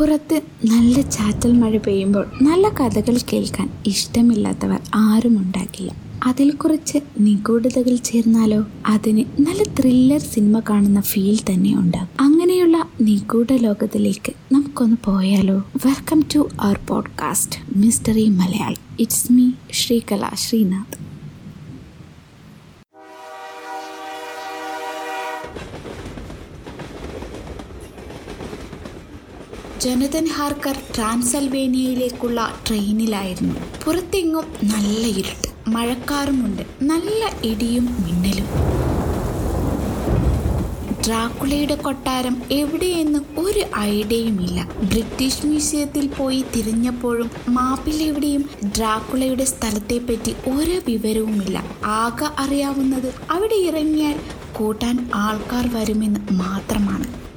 പുറത്ത് നല്ല ചാറ്റൽ മഴ പെയ്യുമ്പോൾ നല്ല കഥകൾ കേൾക്കാൻ ഇഷ്ടമില്ലാത്തവർ ആരും ഉണ്ടാക്കില്ല അതിൽ കുറച്ച് നിഗൂഢതകൾ ചേർന്നാലോ? അതിന് നല്ല ത്രില്ലർ സിനിമ കാണുന്ന ഫീൽ തന്നെ ഉണ്ടാകും. അങ്ങനെയുള്ള നിഗൂഢ ലോകത്തിലേക്ക് നമുക്കൊന്ന് പോയാലോ? Welcome to our podcast mystery Malayalam it's me Sreekala Sreenath Jonathan Harker ട്രാൻസൽവേനിയയിലേക്കുള്ള ട്രെയിനിലായിരുന്നു. പുറത്തെങ്ങും നല്ല ഇരുട്ട് മഴക്കാറുമുണ്ട് നല്ല ഇടിയും മിന്നലും. ഡ്രാക്കുളയുടെ കൊട്ടാരം എവിടെയെന്ന് ഒരു ഐഡിയയുമില്ല. ബ്രിട്ടീഷ് മ്യൂസിയത്തിൽ പോയി തിരിഞ്ഞപ്പോഴും മാപ്പിൽ എവിടെയും ഡ്രാക്കുളയുടെ സ്ഥലത്തെപ്പറ്റി ഒരു വിവരവുമില്ല. ആകെ അറിയാവുന്നത് അവിടെ ഇറങ്ങിയാൽ കൂട്ടാൻ ആൾക്കാർ വരുമെന്ന് മാത്രമാണ്.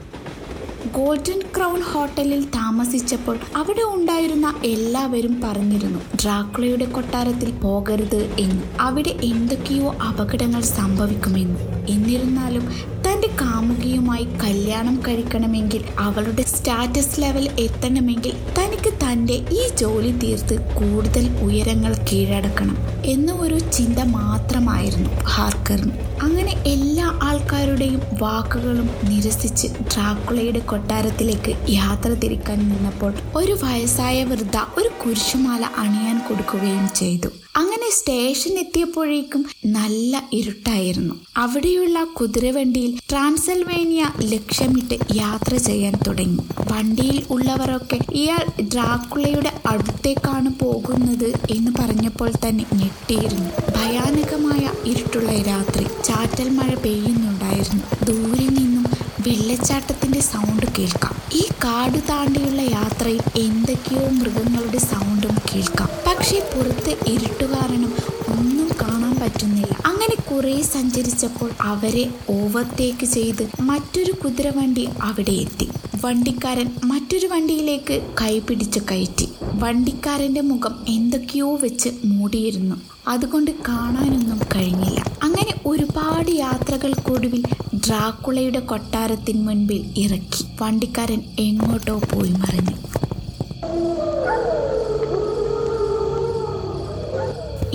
ഗോൾഡൻ ക്രൗൺ ഹോട്ടലിൽ താമസിച്ചപ്പോൾ അവിടെ ഉണ്ടായിരുന്ന എല്ലാവരും പറഞ്ഞിരുന്നു ഡ്രാക്കുളയുടെ കൊട്ടാരത്തിൽ പോകരുത് എന്ന്. അവിടെ എന്തൊക്കെയോ അപകടങ്ങൾ സംഭവിക്കുമെന്ന്. എന്നിരുന്നാലും തന്റെ കാമുകിയുമായി കല്യാണം കഴിക്കണമെങ്കിൽ അവളുടെ സ്റ്റാറ്റസ് ലെവൽ എത്തണമെങ്കിൽ തനിക്ക് തന്റെ ഈ ജോലി തീർത്ത് കൂടുതൽ ഉയരങ്ങൾ കീഴടക്കണം. എന്ന ഒരു ചിന്ത മാത്രമായിരുന്നു ഹാർക്കറിന്. അങ്ങനെ എല്ലാ ആൾക്കാരുടെയും വാക്കുകളും നിരസിച്ച് ഡ്രാക്കുളയുടെ കൊട്ടാരത്തിലേക്ക് യാത്ര തിരിക്കാൻ നിന്നപ്പോൾ ഒരു വയസ്സായ വൃദ്ധ ഒരു കുരിശുമാല അണിയാൻ കൊടുക്കുകയും ചെയ്തു. അങ്ങനെ സ്റ്റേഷൻ എത്തിയപ്പോഴേക്കും നല്ല ഇരുട്ടായിരുന്നു. അവിടെയുള്ള കുതിരവണ്ടിയിൽ ട്രാൻസൽവേനിയ ലക്ഷ്യമിട്ട് യാത്ര ചെയ്യാൻ തുടങ്ങി. വണ്ടിയിൽ ഉള്ളവരൊക്കെ ഇയാൾ ഡ്രാക്കുളയുടെ അടുത്തേക്കാണ് പോകുന്നത് എന്ന് പറഞ്ഞപ്പോൾ തന്നെ ഞെട്ടിയിരുന്നു ഭയാനകമായ ഇരുട്ടുള്ള രാത്രി ചാറ്റൽ മഴ പെയ്യുന്നുണ്ടായിരുന്നു. ദൂരെ നിന്നും വെള്ളച്ചാട്ടത്തിന്റെ സൗണ്ട് കേൾക്കാം. ഈ കാട് താണ്ടിയുള്ള യാത്രയിൽ എന്തൊക്കെയോ മൃഗങ്ങളുടെ സൗണ്ടും കേൾക്കാം. പക്ഷേ പുറത്ത് ഇരുട്ട് കാരണം ഒന്നും കാണാൻ പറ്റുന്നില്ല. അങ്ങനെ കുറേ സഞ്ചരിച്ചപ്പോൾ അവരെ ഓവർടേക്ക് ചെയ്ത് മറ്റൊരു കുതിരവണ്ടി അവിടെ എത്തി. വണ്ടിക്കാരൻ മറ്റൊരു വണ്ടിയിലേക്ക് കൈപിടിച്ച് കയറ്റി. വണ്ടിക്കാരന്റെ മുഖം എന്തൊക്കെയോ വെച്ച് മൂടിയിരുന്നു. അതുകൊണ്ട് കാണാനൊന്നും കഴിഞ്ഞില്ല. അങ്ങനെ ഒരുപാട് യാത്രകൾക്കൊടുവിൽ ഡ്രാക്കുളയുടെ കൊട്ടാരത്തിന് മുൻപിൽ ഇറക്കി. വണ്ടിക്കാരൻ എങ്ങോട്ടോ പോയി മറിഞ്ഞു.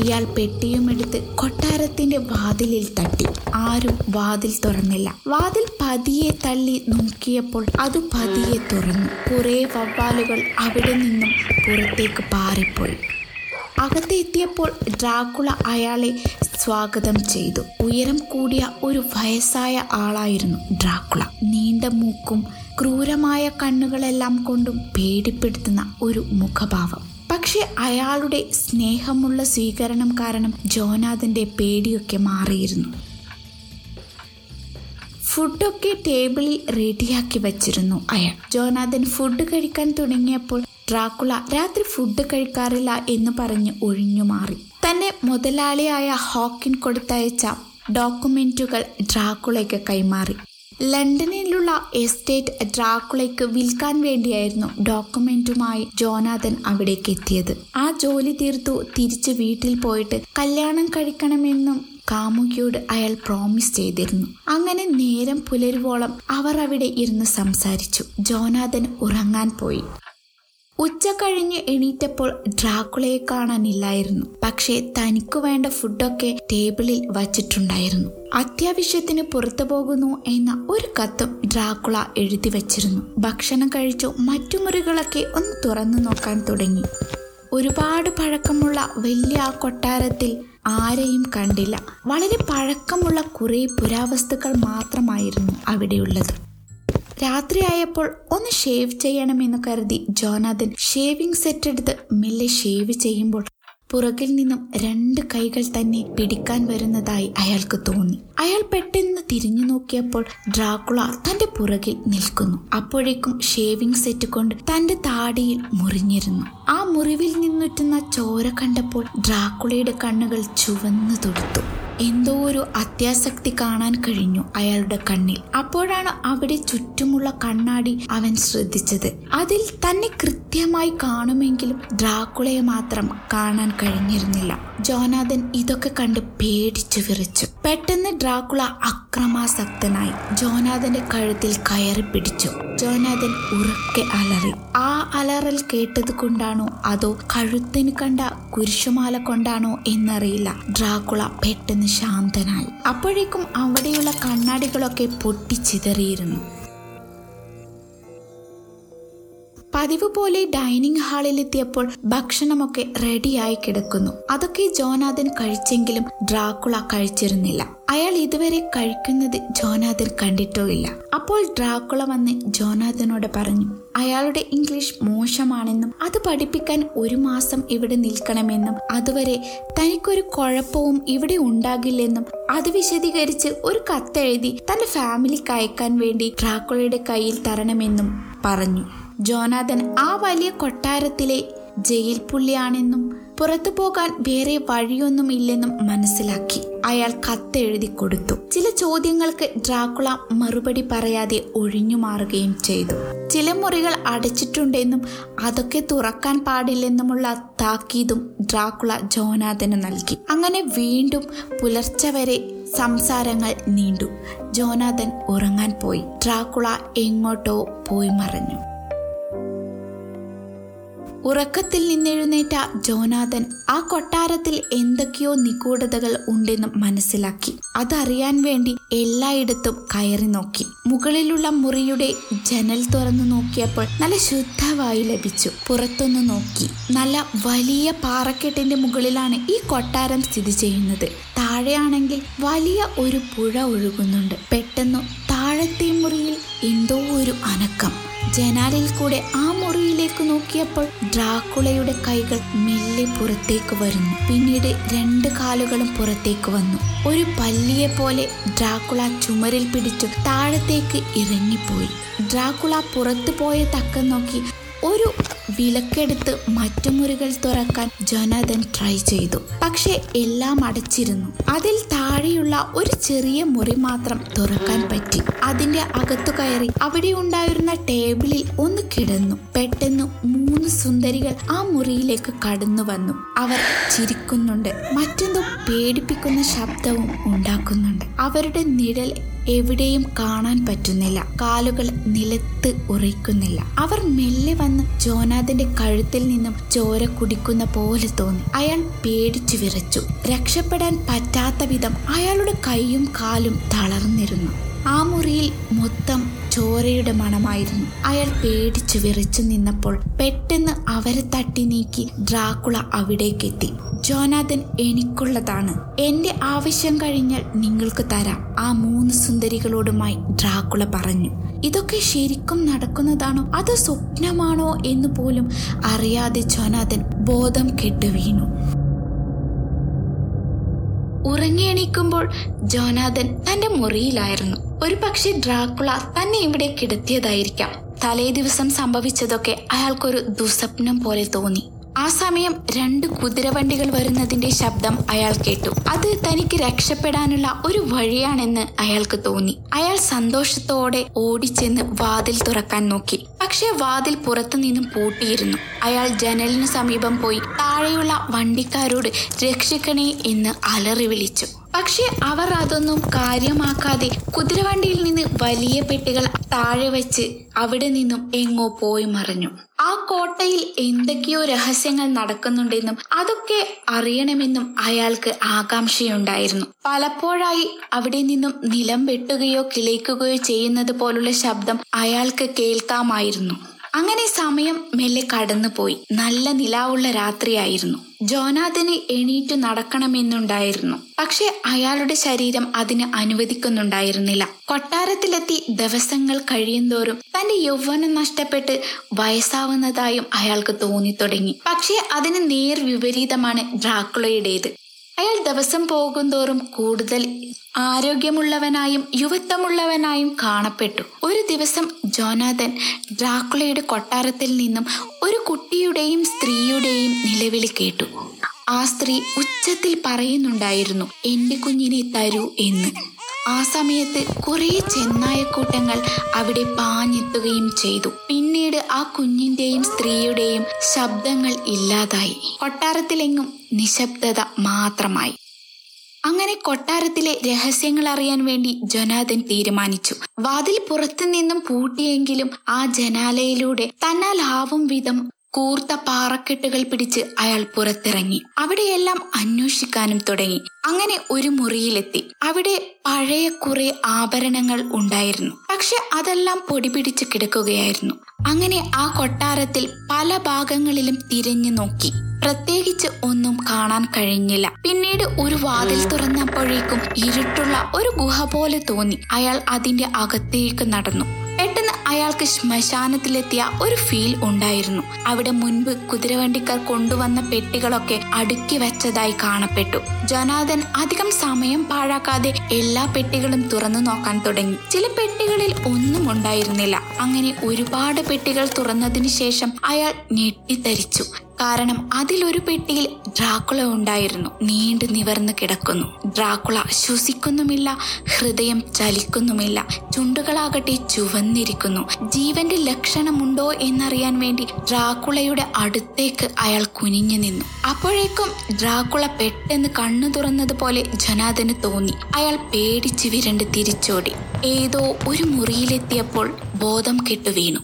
ഇയാൾ പെട്ടിയുമെടുത്ത് കൊട്ടാരത്തിന്റെ വാതിലിൽ തട്ടി. ആരും വാതിൽ തുറന്നില്ല. വാതിൽ പതിയെ തള്ളി നോക്കിയപ്പോൾ അത് പതിയെ തുറന്നു. കുറെ വവ്വാലുകൾ അവിടെ നിന്നും പുറത്തേക്ക് പാറിപ്പോയി. അകത്തെത്തിയപ്പോൾ ഡ്രാക്കുള അയാളെ സ്വാഗതം ചെയ്തു. ഉയരം കൂടിയ ഒരു വയസ്സായ ആളായിരുന്നു ഡ്രാക്കുള. നീണ്ട മൂക്കും ക്രൂരമായ കണ്ണുകളെല്ലാം കൊണ്ടും പേടിപ്പെടുത്തുന്ന ഒരു മുഖഭാവം. പക്ഷെ അയാളുടെ സ്നേഹമുള്ള സ്വീകരണം കാരണം ജോനാഥന്റെ പേടിയൊക്കെ മാറിയിരുന്നു. ഫുഡൊക്കെ ടേബിളിൽ റെഡിയാക്കി വച്ചിരുന്നു അയാൾ. ജോനാഥൻ ഫുഡ് കഴിക്കാൻ തുടങ്ങിയപ്പോൾ ഡ്രാക്കുള രാത്രി ഫുഡ് കഴിക്കാറില്ല എന്ന് പറഞ്ഞ് ഒഴിഞ്ഞു മാറി. തന്നെ മുതലാളിയായ ഹോക്കിൻ കൊടുത്തയച്ച ഡോക്യുമെന്റുകൾ ഡ്രാക്കുളയ്ക്ക് കൈമാറി. ലണ്ടനിലുള്ള എസ്റ്റേറ്റ് ഡ്രാക്കുളയ്ക്ക് വിൽക്കാൻ വേണ്ടിയായിരുന്നു ഡോക്യുമെന്റുമായി ജോനാഥൻ അവിടേക്ക് എത്തിയത്. ആ ജോലി തീർത്തു തിരിച്ച് വീട്ടിൽ പോയിട്ട് കല്യാണം കഴിക്കണമെന്നും കാമുകിയോട് അയാൾ പ്രോമിസ് ചെയ്തിരുന്നു. അങ്ങനെ നേരം പുലരുവോളം അവർ അവിടെ ഇരുന്ന് സംസാരിച്ചു. ജോനാഥൻ ഉറങ്ങാൻ പോയി. ഉച്ച കഴിഞ്ഞ് എണീറ്റപ്പോൾ ഡ്രാക്കുളയെ കാണാനില്ലായിരുന്നു. പക്ഷേ തനിക്ക് വേണ്ട ഫുഡൊക്കെ ടേബിളിൽ വച്ചിട്ടുണ്ടായിരുന്നു. അത്യാവശ്യത്തിന് പുറത്തു പോകുന്നു എന്ന ഒരു കത്തും ഡ്രാക്കുള എഴുതി വച്ചിരുന്നു. ഭക്ഷണം കഴിച്ചു മറ്റു മുറികളൊക്കെ ഒന്ന് തുറന്നു നോക്കാൻ തുടങ്ങി. ഒരുപാട് പഴക്കമുള്ള വലിയ ആ കൊട്ടാരത്തിൽ ആരെയും കണ്ടില്ല. വളരെ പഴക്കമുള്ള കുറേ പുരാവസ്തുക്കൾ മാത്രമായിരുന്നു അവിടെയുള്ളത്. രാത്രിയായപ്പോൾ ഒന്ന് ഷേവ് ചെയ്യണമെന്ന് കരുതി ജോനാഥൻ ഷേവിംഗ് സെറ്റ് എടുത്ത് മെല്ലെ ഷേവ് ചെയ്യുമ്പോൾ പുറകിൽ നിന്നും രണ്ട് കൈകൾ തന്നെ പിടിക്കാൻ വരുന്നതായി അയാൾക്ക് തോന്നി. അയാൾ പെട്ടെന്ന് തിരിഞ്ഞു നോക്കിയപ്പോൾ ഡ്രാക്കുള തന്റെ പുറകിൽ നിൽക്കുന്നു. അപ്പോഴേക്കും ഷേവിംഗ് സെറ്റ് കൊണ്ട് തന്റെ താടിയിൽ മുറിഞ്ഞിരുന്നു. ആ മുറിവിൽ നിന്നുറ്റുന്ന ചോര കണ്ടപ്പോൾ ഡ്രാക്കുളയുടെ കണ്ണുകൾ ചുവന്നു തൊടുത്തു. എന്തോ ഒരു അത്യാസക്തി കാണാൻ കഴിഞ്ഞു അയാളുടെ കണ്ണിൽ. അപ്പോഴാണ് അവിടെ ചുറ്റുമുള്ള കണ്ണാടി അവൻ ശ്രദ്ധിച്ചത്. അതിൽ തന്നെ കൃത്യമായി കാണുമെങ്കിലും ഡ്രാക്കുളയെ മാത്രം കാണാൻ കഴിഞ്ഞിരുന്നില്ല. ജോനാഥൻ ഇതൊക്കെ കണ്ട് പേടിച്ചു വിറച്ചു. പെട്ടെന്ന് ഡ്രാക്കുള അക്രമാസക്തനായി ജോനാഥന്റെ കഴുത്തിൽ കയറി പിടിച്ചു. ജോനാഥൻ ഉറക്കെ അലറി. ആ അലറൽ കേട്ടത് കൊണ്ടാണോ അതോ കഴുത്തിന് കണ്ട കുരിശുമാല കൊണ്ടാണോ എന്നറിയില്ല. ഡ്രാക്കുള പെട്ടെന്ന് ശാന്തനായി. അപ്പോഴേക്കും അവിടെയുള്ള കണ്ണാടികളൊക്കെ പൊട്ടിച്ചിതറിയിരുന്നു. പതിവ് പോലെ ഡൈനിങ് ഹാളിലെത്തിയപ്പോൾ ഭക്ഷണമൊക്കെ റെഡിയായി കിടക്കുന്നു. അതൊക്കെ ജോനാഥൻ കഴിച്ചെങ്കിലും ഡ്രാക്കുള കഴിച്ചിരുന്നില്ല. അയാൾ ഇതുവരെ കഴിക്കുന്നത് ജോനാഥൻ കണ്ടിട്ടോ ഇല്ല. അപ്പോൾ ഡ്രാക്കുള വന്ന് ജോനാഥനോട് പറഞ്ഞു അയാളുടെ ഇംഗ്ലീഷ് മോശമാണെന്നും അത് പഠിപ്പിക്കാൻ ഒരു മാസം ഇവിടെ നിൽക്കണമെന്നും അതുവരെ തനിക്കൊരു കുഴപ്പവും ഇവിടെ ഉണ്ടാകില്ലെന്നും അത് വിശദീകരിച്ച് ഒരു കത്തെഴുതി തന്റെ ഫാമിലിക്ക് അയക്കാൻ വേണ്ടി ഡ്രാക്കുളയുടെ കയ്യിൽ തരണമെന്നും പറഞ്ഞു. ജോനാഥൻ ആ വലിയ കൊട്ടാരത്തിലെ ജയിൽ പുള്ളിയാണെന്നും പുറത്തു പോകാൻ വേറെ വഴിയൊന്നും ഇല്ലെന്നും മനസ്സിലാക്കി. അയാൾ കത്തെഴുതി കൊടുത്തു. ചില ചോദ്യങ്ങൾക്ക് ഡ്രാക്കുള മറുപടി പറയാതെ ഒഴിഞ്ഞു മാറുകയും ചെയ്തു. ചില മുറികൾ അടച്ചിട്ടുണ്ടെന്നും അതൊക്കെ തുറക്കാൻ പാടില്ലെന്നുമുള്ള താക്കീതും ഡ്രാക്കുള ജോനാഥന് നൽകി. അങ്ങനെ വീണ്ടും പുലർച്ചെ വരെ സംസാരങ്ങൾ നീണ്ടു. ജോനാഥൻ ഉറങ്ങാൻ പോയി. ഡ്രാക്കുള എങ്ങോട്ടോ പോയി മറഞ്ഞു. ഉറക്കത്തിൽ നിന്നെഴുന്നേറ്റ ജോനാഥൻ ആ കൊട്ടാരത്തിൽ എന്തൊക്കെയോ നിഗൂഢതകൾ ഉണ്ടെന്നും മനസ്സിലാക്കി. അതറിയാൻ വേണ്ടി എല്ലായിടത്തും കയറി നോക്കി. മുകളിലുള്ള മുറിയുടെ ജനൽ തുറന്നു നോക്കിയപ്പോൾ നല്ല ശുദ്ധവായു ലഭിച്ചു. പുറത്തൊന്ന് നോക്കി. നല്ല വലിയ പാറക്കെട്ടിന്റെ മുകളിലാണ് ഈ കൊട്ടാരം സ്ഥിതി ചെയ്യുന്നത്. താഴെയാണെങ്കിൽ വലിയ ഒരു പുഴ ഒഴുകുന്നുണ്ട്. പെട്ടെന്ന് താഴത്തെ മുറിയിൽ എന്തോ ഒരു അനക്കം. ജനാലിൽ കൂടെ ആ മുറിയിലേക്ക് നോക്കിയപ്പോൾ ഡ്രാക്കുളയുടെ കൈകൾ മെല്ലെ പുറത്തേക്ക് വരുന്നു. പിന്നീട് രണ്ട് കാലുകളും പുറത്തേക്ക് വന്നു. ഒരു പല്ലിയെ പോലെ ഡ്രാക്കുള ചുമരിൽ പിടിച്ചു താഴത്തേക്ക് ഇറങ്ങിപ്പോയി. ഡ്രാക്കുള പുറത്തു പോയ തക്കം നോക്കി ഒരു വിലക്കെടുത്ത് മറ്റു മുറികൾ തുറക്കാൻ ജോനാഥൻ ട്രൈ ചെയ്തു. പക്ഷെ എല്ലാം അടച്ചിരുന്നു. അതിൽ താഴെയുള്ള ഒരു ചെറിയ മുറി മാത്രം തുറക്കാൻ പറ്റി. അതിന്റെ അകത്തു കയറി അവിടെ ഉണ്ടായിരുന്ന ടേബിളിൽ ഒന്ന് കിടന്നു. പെട്ടെന്ന് മൂന്ന് സുന്ദരികൾ ആ മുറിയിലേക്ക് കടന്നു വന്നു. അവർ ചിരിക്കുന്നുണ്ട്. മറ്റെന്തോ പേടിപ്പിക്കുന്ന ശബ്ദവും ഉണ്ടാക്കുന്നുണ്ട്. അവരുടെ നിഴൽ എവിടെയും കാണാൻ പറ്റുന്നില്ല. കാലുകൾ നിലത്ത് ഉറയ്ക്കുന്നില്ല. അവർ മെല്ലെ വന്ന് ജോനാഥന്റെ കഴുത്തിൽ നിന്നും ചോര കുടിക്കുന്ന പോലെ തോന്നി. അയാൾ പേടിച്ചു വിറച്ചു. രക്ഷപ്പെടാൻ പറ്റാത്ത വിധം അയാളുടെ കൈയും കാലും തളർന്നിരുന്നു. ആ മുറിയിൽ മൊത്തം ചോരയുടെ മണമായിരുന്നു. അയാൾ പേടിച്ചു വിറച്ചു നിന്നപ്പോൾ പെട്ടെന്ന് അവരെ തട്ടി നീക്കി ഡ്രാക്കുള അവിടേക്കെത്തി. ജോനാഥൻ എനിക്കുള്ളതാണ് എന്റെ ആവശ്യം കഴിഞ്ഞാൽ നിങ്ങൾക്ക് തരാം ആ മൂന്ന് സുന്ദരികളോടുമായി ഡ്രാക്കുള പറഞ്ഞു. ഇതൊക്കെ ശരിക്കും നടക്കുന്നതാണോ? അതോ സ്വപ്നമാണോ? എന്ന് പോലും അറിയാതെ ജോനാഥൻ ബോധം കെട്ടു വീണു. ഉറങ്ങിയെണീക്കുമ്പോൾ ജോനാഥൻ തന്റെ മുറിയിലായിരുന്നു. ഒരു പക്ഷെ ഡ്രാക്കുള തന്നെ ഇവിടെ കിടത്തിയതായിരിക്കാം. തലേ ദിവസം സംഭവിച്ചതൊക്കെ അയാൾക്കൊരു ദുസ്വപ്നം പോലെ തോന്നി. ആ സമയം രണ്ട് കുതിരവണ്ടികൾ വരുന്നതിന്റെ ശബ്ദം അയാൾ കേട്ടു. അത് തനിക്ക് രക്ഷപ്പെടാനുള്ള ഒരു വഴിയാണെന്ന് അയാൾക്ക് തോന്നി. അയാൾ സന്തോഷത്തോടെ ഓടിച്ചെന്ന് വാതിൽ തുറക്കാൻ നോക്കി. പക്ഷേ വാതിൽ പുറത്തു നിന്നും പൂട്ടിയിരുന്നു. അയാൾ ജനലിനു സമീപം പോയി താഴെയുള്ള വണ്ടിക്കാരോട് രക്ഷിക്കണേ എന്ന് അലറി വിളിച്ചു. പക്ഷെ അവർ അതൊന്നും കാര്യമാക്കാതെ കുതിരവണ്ടിയിൽ നിന്ന് വലിയ പെട്ടികൾ താഴെ വെച്ച് അവിടെ നിന്നും എങ്ങോ പോയി മറഞ്ഞു. ആ കോട്ടയിൽ എന്തൊക്കെയോ രഹസ്യങ്ങൾ നടക്കുന്നുണ്ടെന്നും അതൊക്കെ അറിയണമെന്നും അയാൾക്ക് ആകാംക്ഷയുണ്ടായിരുന്നു. പലപ്പോഴായി അവിടെ നിന്നും നിലം വെട്ടുകയോ കിളയ്ക്കുകയോ ചെയ്യുന്നത് പോലുള്ള ശബ്ദം അയാൾക്ക് കേൾക്കാമായിരുന്നു. അങ്ങനെ സമയം മെല്ലെ കടന്നുപോയി. നല്ല നിലാവുള്ള രാത്രിയായിരുന്നു. ജോനാഥിന് എണീറ്റ് നടക്കണമെന്നുണ്ടായിരുന്നു. പക്ഷെ അയാളുടെ ശരീരം അതിന് അനുവദിക്കുന്നുണ്ടായിരുന്നില്ല. കൊട്ടാരത്തിലെത്തി ദിവസങ്ങൾ കഴിയുന്തോറും തന്റെ യൗവനം നഷ്ടപ്പെട്ട് വയസ്സാവുന്നതായും അയാൾക്ക് തോന്നി തുടങ്ങി പക്ഷെ അതിന് നേർ വിപരീതമാണ് ഡ്രാക്കുളയുടേത്. അയാൾ ദിവസം പോകുന്തോറും കൂടുതൽ ആരോഗ്യമുള്ളവനായും യുവത്വമുള്ളവനായും കാണപ്പെട്ടു. ഒരു ദിവസം ജോനാഥൻ ഡ്രാക്കുളയുടെ കൊട്ടാരത്തിൽ നിന്നും ഒരു കുട്ടിയുടെയും സ്ത്രീയുടെയും നിലവിളി കേട്ടു. ആ സ്ത്രീ ഉച്ചത്തിൽ പറയുന്നുണ്ടായിരുന്നു എന്റെ കുഞ്ഞിനെ തരൂ എന്ന്. ആ സമയത്ത് കുറേ ചെന്നായക്കൂട്ടങ്ങൾ അവിടെ പാഞ്ഞെത്തുകയും ചെയ്തു. പിന്നീട് ആ കുഞ്ഞിന്റെയും സ്ത്രീയുടെയും ശബ്ദങ്ങൾ ഇല്ലാതായി. കൊട്ടാരത്തിലെങ്ങും നിശബ്ദത മാത്രമായി. അങ്ങനെ കൊട്ടാരത്തിലെ രഹസ്യങ്ങൾ അറിയാൻ വേണ്ടി ജൊനാഥൻ തീരുമാനിച്ചു. വാതിൽ പുറത്തു നിന്നും പൂട്ടിയെങ്കിലും ആ ജനാലയിലൂടെ തന്നാൽ ആവും വിധം കൂർത്ത പാറക്കെട്ടുകൾ പിടിച്ച് അയാൾ പുറത്തിറങ്ങി. അവിടെയെല്ലാം അന്വേഷിക്കാനും തുടങ്ങി. അങ്ങനെ ഒരു മുറിയിലെത്തി. അവിടെ പഴയ കുറെ ആഭരണങ്ങൾ ഉണ്ടായിരുന്നു. പക്ഷെ അതെല്ലാം പൊടി പിടിച്ച് കിടക്കുകയായിരുന്നു. അങ്ങനെ ആ കൊട്ടാരത്തിൽ പല ഭാഗങ്ങളിലും തിരിഞ്ഞു നോക്കി. പ്രത്യേകിച്ച് ഒന്നും കാണാൻ കഴിഞ്ഞില്ല. പിന്നീട് ഒരു വാതിൽ തുറന്നപ്പോഴേക്കും ഇരുട്ടുള്ള ഒരു ഗുഹ പോലെ തോന്നി. അയാൾ അതിന്റെ അകത്തേക്ക് നടന്നു. അയാൾക്ക് ശ്മശാനത്തിലെത്തിയ ഒരു ഫീൽ ഉണ്ടായിരുന്നു. അവിടെ മുൻപ് കുതിരവണ്ടിക്കാർ കൊണ്ടുവന്ന പെട്ടികളൊക്കെ അടുക്കി വെച്ചതായി കാണപ്പെട്ടു. ജനാദൻ അധികം സമയം പാഴാക്കാതെ എല്ലാ പെട്ടികളും തുറന്നു നോക്കാൻ തുടങ്ങി. ചില പെട്ടികളിൽ ഒന്നും ഉണ്ടായിരുന്നില്ല. അങ്ങനെ ഒരുപാട് പെട്ടികൾ തുറന്നതിന് ശേഷം അയാൾ ഞെട്ടിത്തരിച്ചു. കാരണം അതിലൊരു പെട്ടിയിൽ ഡ്രാക്കുള ഉണ്ടായിരുന്നു. നീണ്ടു നിവർന്നു കിടക്കുന്നു. ഡ്രാക്കുള ശ്വസിക്കുന്നുമില്ല ഹൃദയം ചലിക്കുന്നുമില്ല ചുണ്ടുകളാകട്ടെ ചുവന്നിരിക്കുന്നു. ജീവന്റെ ലക്ഷണമുണ്ടോ എന്നറിയാൻ വേണ്ടി ഡ്രാക്കുളയുടെ അടുത്തേക്ക് അയാൾ കുനിഞ്ഞു നിന്നു. അപ്പോഴേക്കും ഡ്രാക്കുള പെട്ടെന്ന് കണ്ണു തുറന്നതുപോലെ ജനാദന് തോന്നി. അയാൾ പേടിച്ചു വിരണ്ട് തിരിച്ചോടി. ഏതോ ഒരു മുറിയിലെത്തിയപ്പോൾ ബോധം കെട്ടു വീണു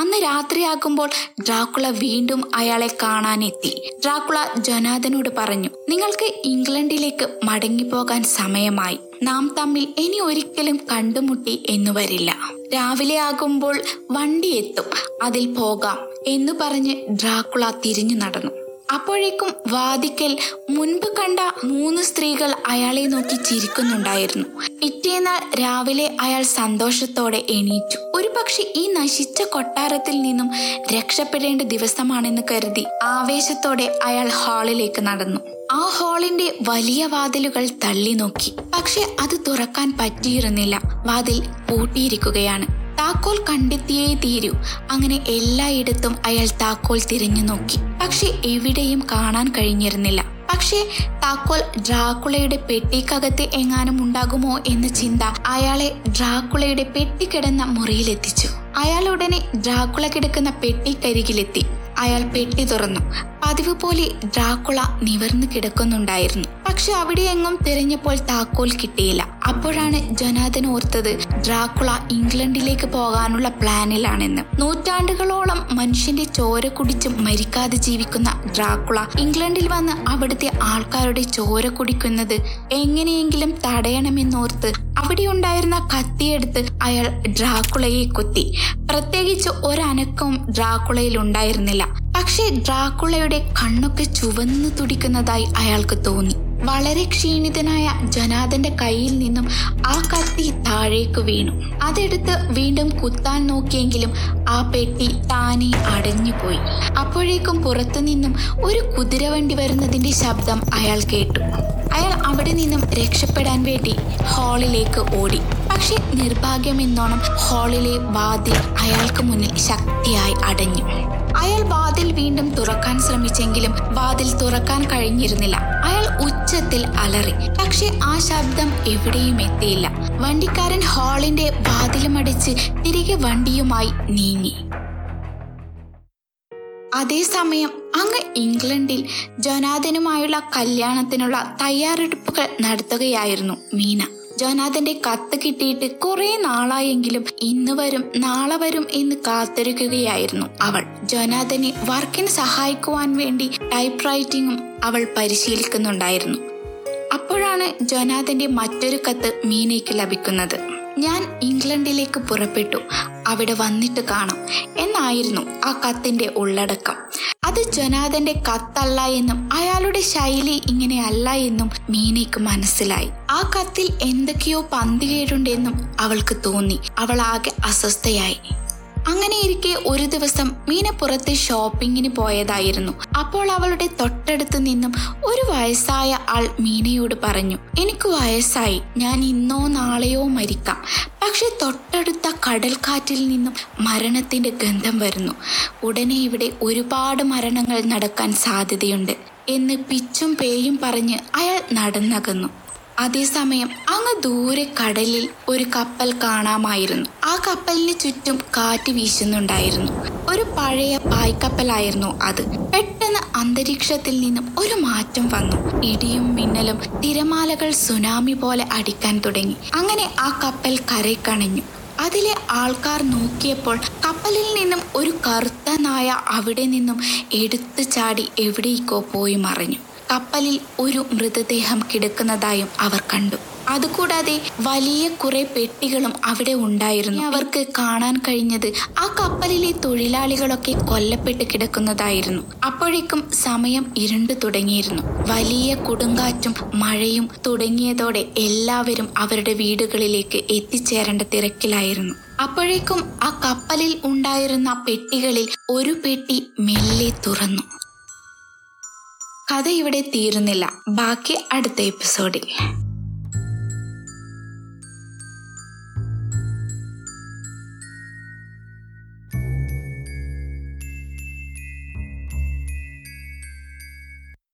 അന്ന് രാത്രിയാകുമ്പോൾ ഡ്രാക്കുള വീണ്ടും അയാളെ കാണാനെത്തി. ഡ്രാക്കുള ജനാദനോട് പറഞ്ഞു നിങ്ങൾക്ക് ഇംഗ്ലണ്ടിലേക്ക് മടങ്ങിപ്പോകാൻ സമയമായി. നാം തമ്മിൽ ഇനി ഒരിക്കലും കണ്ടുമുട്ടി എന്നു വരില്ല. രാവിലെ ആകുമ്പോൾ വണ്ടി എത്തും. അതിൽ പോകാം എന്ന് പറഞ്ഞ് ഡ്രാക്കുള തിരിഞ്ഞു നടന്നു. അപ്പോഴേക്കും വാദിക്കൽ മുൻപ് കണ്ട മൂന്ന് സ്ത്രീകൾ അയാളെ നോക്കി ചിരിക്കുന്നുണ്ടായിരുന്നു. പിറ്റേന്നാൾ രാവിലെ അയാൾ സന്തോഷത്തോടെ എണീറ്റു. ഒരു പക്ഷെ ഈ നശിച്ച കൊട്ടാരത്തിൽ നിന്നും രക്ഷപ്പെടേണ്ട ദിവസമാണെന്ന് കരുതി ആവേശത്തോടെ അയാൾ ഹാളിലേക്ക് നടന്നു. ആ ഹാളിന്റെ വലിയ വാതിലുകൾ തള്ളി നോക്കി. പക്ഷെ അത് തുറക്കാൻ പറ്റിയിരുന്നില്ല. വാതിൽ പൂട്ടിയിരിക്കുകയാണ്. താക്കോൽ കണ്ടെത്തിയേ തീരൂ. അങ്ങനെ എല്ലായിടത്തും അയാൾ താക്കോൽ തിരഞ്ഞു നോക്കി. പക്ഷെ എവിടെയും കാണാൻ കഴിഞ്ഞിരുന്നില്ല. പക്ഷേ താക്കോൽ ഡ്രാക്കുളയുടെ പെട്ടിക്കകത്ത് എങ്ങാനും ഉണ്ടാകുമോ എന്ന ചിന്ത അയാളെ ഡ്രാക്കുളയുടെ പെട്ടി കിടന്ന മുറിയിലെത്തിച്ചു അയാൾ ഉടനെ ഡ്രാക്കുള കിടക്കുന്ന പെട്ടിക്കരികിലെത്തി. അയാൾ പെട്ടി തുറന്നു. പതിവ് പോലെ ഡ്രാക്കുള നിവർന്നു കിടക്കുന്നുണ്ടായിരുന്നു. പക്ഷെ അവിടെ എങ്ങും തിരഞ്ഞപ്പോൾ താക്കോൽ കിട്ടിയില്ല. അപ്പോഴാണ് ജനാദൻ ഓർത്തത് ഡ്രാക്കുള ഇംഗ്ലണ്ടിലേക്ക് പോകാനുള്ള പ്ലാനിലാണെന്ന്. നൂറ്റാണ്ടുകളോളം മനുഷ്യന്റെ ചോര കുടിച്ച് മരിക്കാതെ ജീവിക്കുന്ന ഡ്രാക്കുള ഇംഗ്ലണ്ടിൽ വന്ന് അവിടുത്തെ ആൾക്കാരുടെ ചോര കുടിക്കുന്നത് എങ്ങനെയെങ്കിലും തടയണമെന്നോർത്ത് അവിടെ ഉണ്ടായിരുന്ന കത്തിയെടുത്ത് അയാൾ ഡ്രാക്കുളയെ കൊത്തി. പ്രത്യേകിച്ച് ഒരനക്കവും ഡ്രാക്കുളയിൽ ഉണ്ടായിരുന്നില്ല. പക്ഷേ ഡ്രാക്കുളയുടെ കണ്ണൊക്കെ ചുവന്നു തുടിക്കുന്നതായി അയാൾക്ക് തോന്നി. വളരെ ക്ഷീണിതനായ ജനാദന്റെ കയ്യിൽ നിന്നും ആ കത്തി താഴേക്ക് വീണു. അതെടുത്ത് വീണ്ടും കുത്താൻ നോക്കിയെങ്കിലും ആ പെട്ടി താനെ അടഞ്ഞുപോയി. അപ്പോഴേക്കും പുറത്തു നിന്നും ഒരു കുതിരവണ്ടി വരുന്നതിന്റെ ശബ്ദം അയാൾ കേട്ടു. അയാൾ അവിടെ നിന്നും രക്ഷപ്പെടാൻ വേണ്ടി ഹാളിലേക്ക് ഓടി. പക്ഷെ നിർഭാഗ്യമെന്നോണം ഹാളിലെ വാതിൽ അയാൾക്ക് മുന്നിൽ ശക്തിയായി അടഞ്ഞു. അയാൾ വാതിൽ വീണ്ടും തുറക്കാൻ ശ്രമിച്ചെങ്കിലും വാതിൽ തുറക്കാൻ കഴിഞ്ഞിരുന്നില്ല. അയാൾ ഉച്ചത്തിൽ അലറി. പക്ഷെ ആ ശബ്ദം എവിടെയും എത്തിയില്ല. വണ്ടിക്കാരൻ ഹാളിന്റെ വാതിലുമടിച്ച് തിരികെ വണ്ടിയുമായി നീങ്ങി. അതേസമയം അങ്ങ് ഇംഗ്ലണ്ടിൽ ജനാദനുമായുള്ള കല്യാണത്തിനുള്ള തയ്യാറെടുപ്പുകൾ നടത്തുകയായിരുന്നു മീന. ജോനാഥന്റെ കത്ത് കിട്ടിയിട്ട് കുറെ നാളായെങ്കിലും ഇന്ന് വരും നാളെ വരും എന്ന് കാത്തിരിക്കുകയായിരുന്നു അവൾ. ജോനാഥനെ വർക്കിന് സഹായിക്കുവാൻ വേണ്ടി ടൈപ്പ് റൈറ്റിംഗും അവൾ പരിശീലിക്കുന്നുണ്ടായിരുന്നു. അപ്പോഴാണ് ജോനാഥന്റെ മറ്റൊരു കത്ത് മീനയ്ക്ക് ലഭിക്കുന്നത്. ഞാൻ ഇംഗ്ലണ്ടിലേക്ക് പുറപ്പെട്ടു. അവിടെ വന്നിട്ട് കാണാം എന്നായിരുന്നു ആ കത്തിന്റെ ഉള്ളടക്കം. അത് ജൊനാഥന്റെ കത്തല്ല എന്നും അയാളുടെ ശൈലി ഇങ്ങനെ അല്ല എന്നും മീനയ്ക്ക് മനസ്സിലായി. ആ കത്തിൽ എന്തൊക്കെയോ പന്തികേടുണ്ടെന്നും അവൾക്ക് തോന്നി. അവൾ ആകെ അസ്വസ്ഥയായി. അങ്ങനെ ഇരിക്കെ ഒരു ദിവസം മീന പുറത്ത് ഷോപ്പിങ്ങിന് പോയതായിരുന്നു. അപ്പോൾ അവളുടെ തൊട്ടടുത്ത് നിന്നും ഒരു വയസ്സായ ആൾ മീനയോട് പറഞ്ഞു എനിക്ക് വയസ്സായി. ഞാൻ ഇന്നോ നാളെയോ മരിക്കാം. പക്ഷെ തൊട്ടടുത്ത കടൽക്കാറ്റിൽ നിന്നും മരണത്തിന്റെ ഗന്ധം വരുന്നു. ഉടനെ ഇവിടെ ഒരുപാട് മരണങ്ങൾ നടക്കാൻ സാധ്യതയുണ്ട് എന്ന് പിച്ചും പേയും പറഞ്ഞ് അയാൾ നടന്നകന്നു. അതേസമയം അങ്ങ് ദൂരെ കടലിൽ ഒരു കപ്പൽ കാണാമായിരുന്നു. ആ കപ്പലിന് ചുറ്റും കാറ്റ് വീശുന്നുണ്ടായിരുന്നു. ഒരു പഴയ പായ്ക്കപ്പലായിരുന്നു അത്. പെട്ടെന്ന് അന്തരീക്ഷത്തിൽ നിന്നും ഒരു മാറ്റം വന്നു. ഇടിയും മിന്നലും തിരമാലകൾ സുനാമി പോലെ അടിക്കാൻ തുടങ്ങി. അങ്ങനെ ആ കപ്പൽ കരയ്ക്കണഞ്ഞു. അതിലെ ആൾക്കാർ നോക്കിയപ്പോൾ കപ്പലിൽ നിന്നും ഒരു കറുത്ത നായ അവിടെ നിന്നും എടുത്തു ചാടി എവിടേക്കോ പോയി മറഞ്ഞു. കപ്പലിൽ ഒരു മൃതദേഹം കിടക്കുന്നതായും അവർ കണ്ടു. അതുകൂടാതെ വലിയ കുറെ പെട്ടികളും അവിടെ ഉണ്ടായിരുന്നു. അവർക്ക് കാണാൻ കഴിഞ്ഞത് ആ കപ്പലിലെ തൊഴിലാളികളൊക്കെ കൊല്ലപ്പെട്ട് കിടക്കുന്നതായിരുന്നു. അപ്പോഴേക്കും സമയം ഇരുണ്ടു തുടങ്ങിയിരുന്നു. വലിയ കൊടുങ്കാറ്റും മഴയും തുടങ്ങിയതോടെ എല്ലാവരും അവരുടെ വീടുകളിലേക്ക് എത്തിച്ചേരേണ്ട തിരക്കിലായിരുന്നു. അപ്പോഴേക്കും ആ കപ്പലിൽ ഉണ്ടായിരുന്ന പെട്ടികളിൽ ഒരു പെട്ടി മെല്ലെ തുറന്നു. കഥ ഇവിടെ തീരുന്നില്ല. ബാക്കി അടുത്ത എപ്പിസോഡിൽ.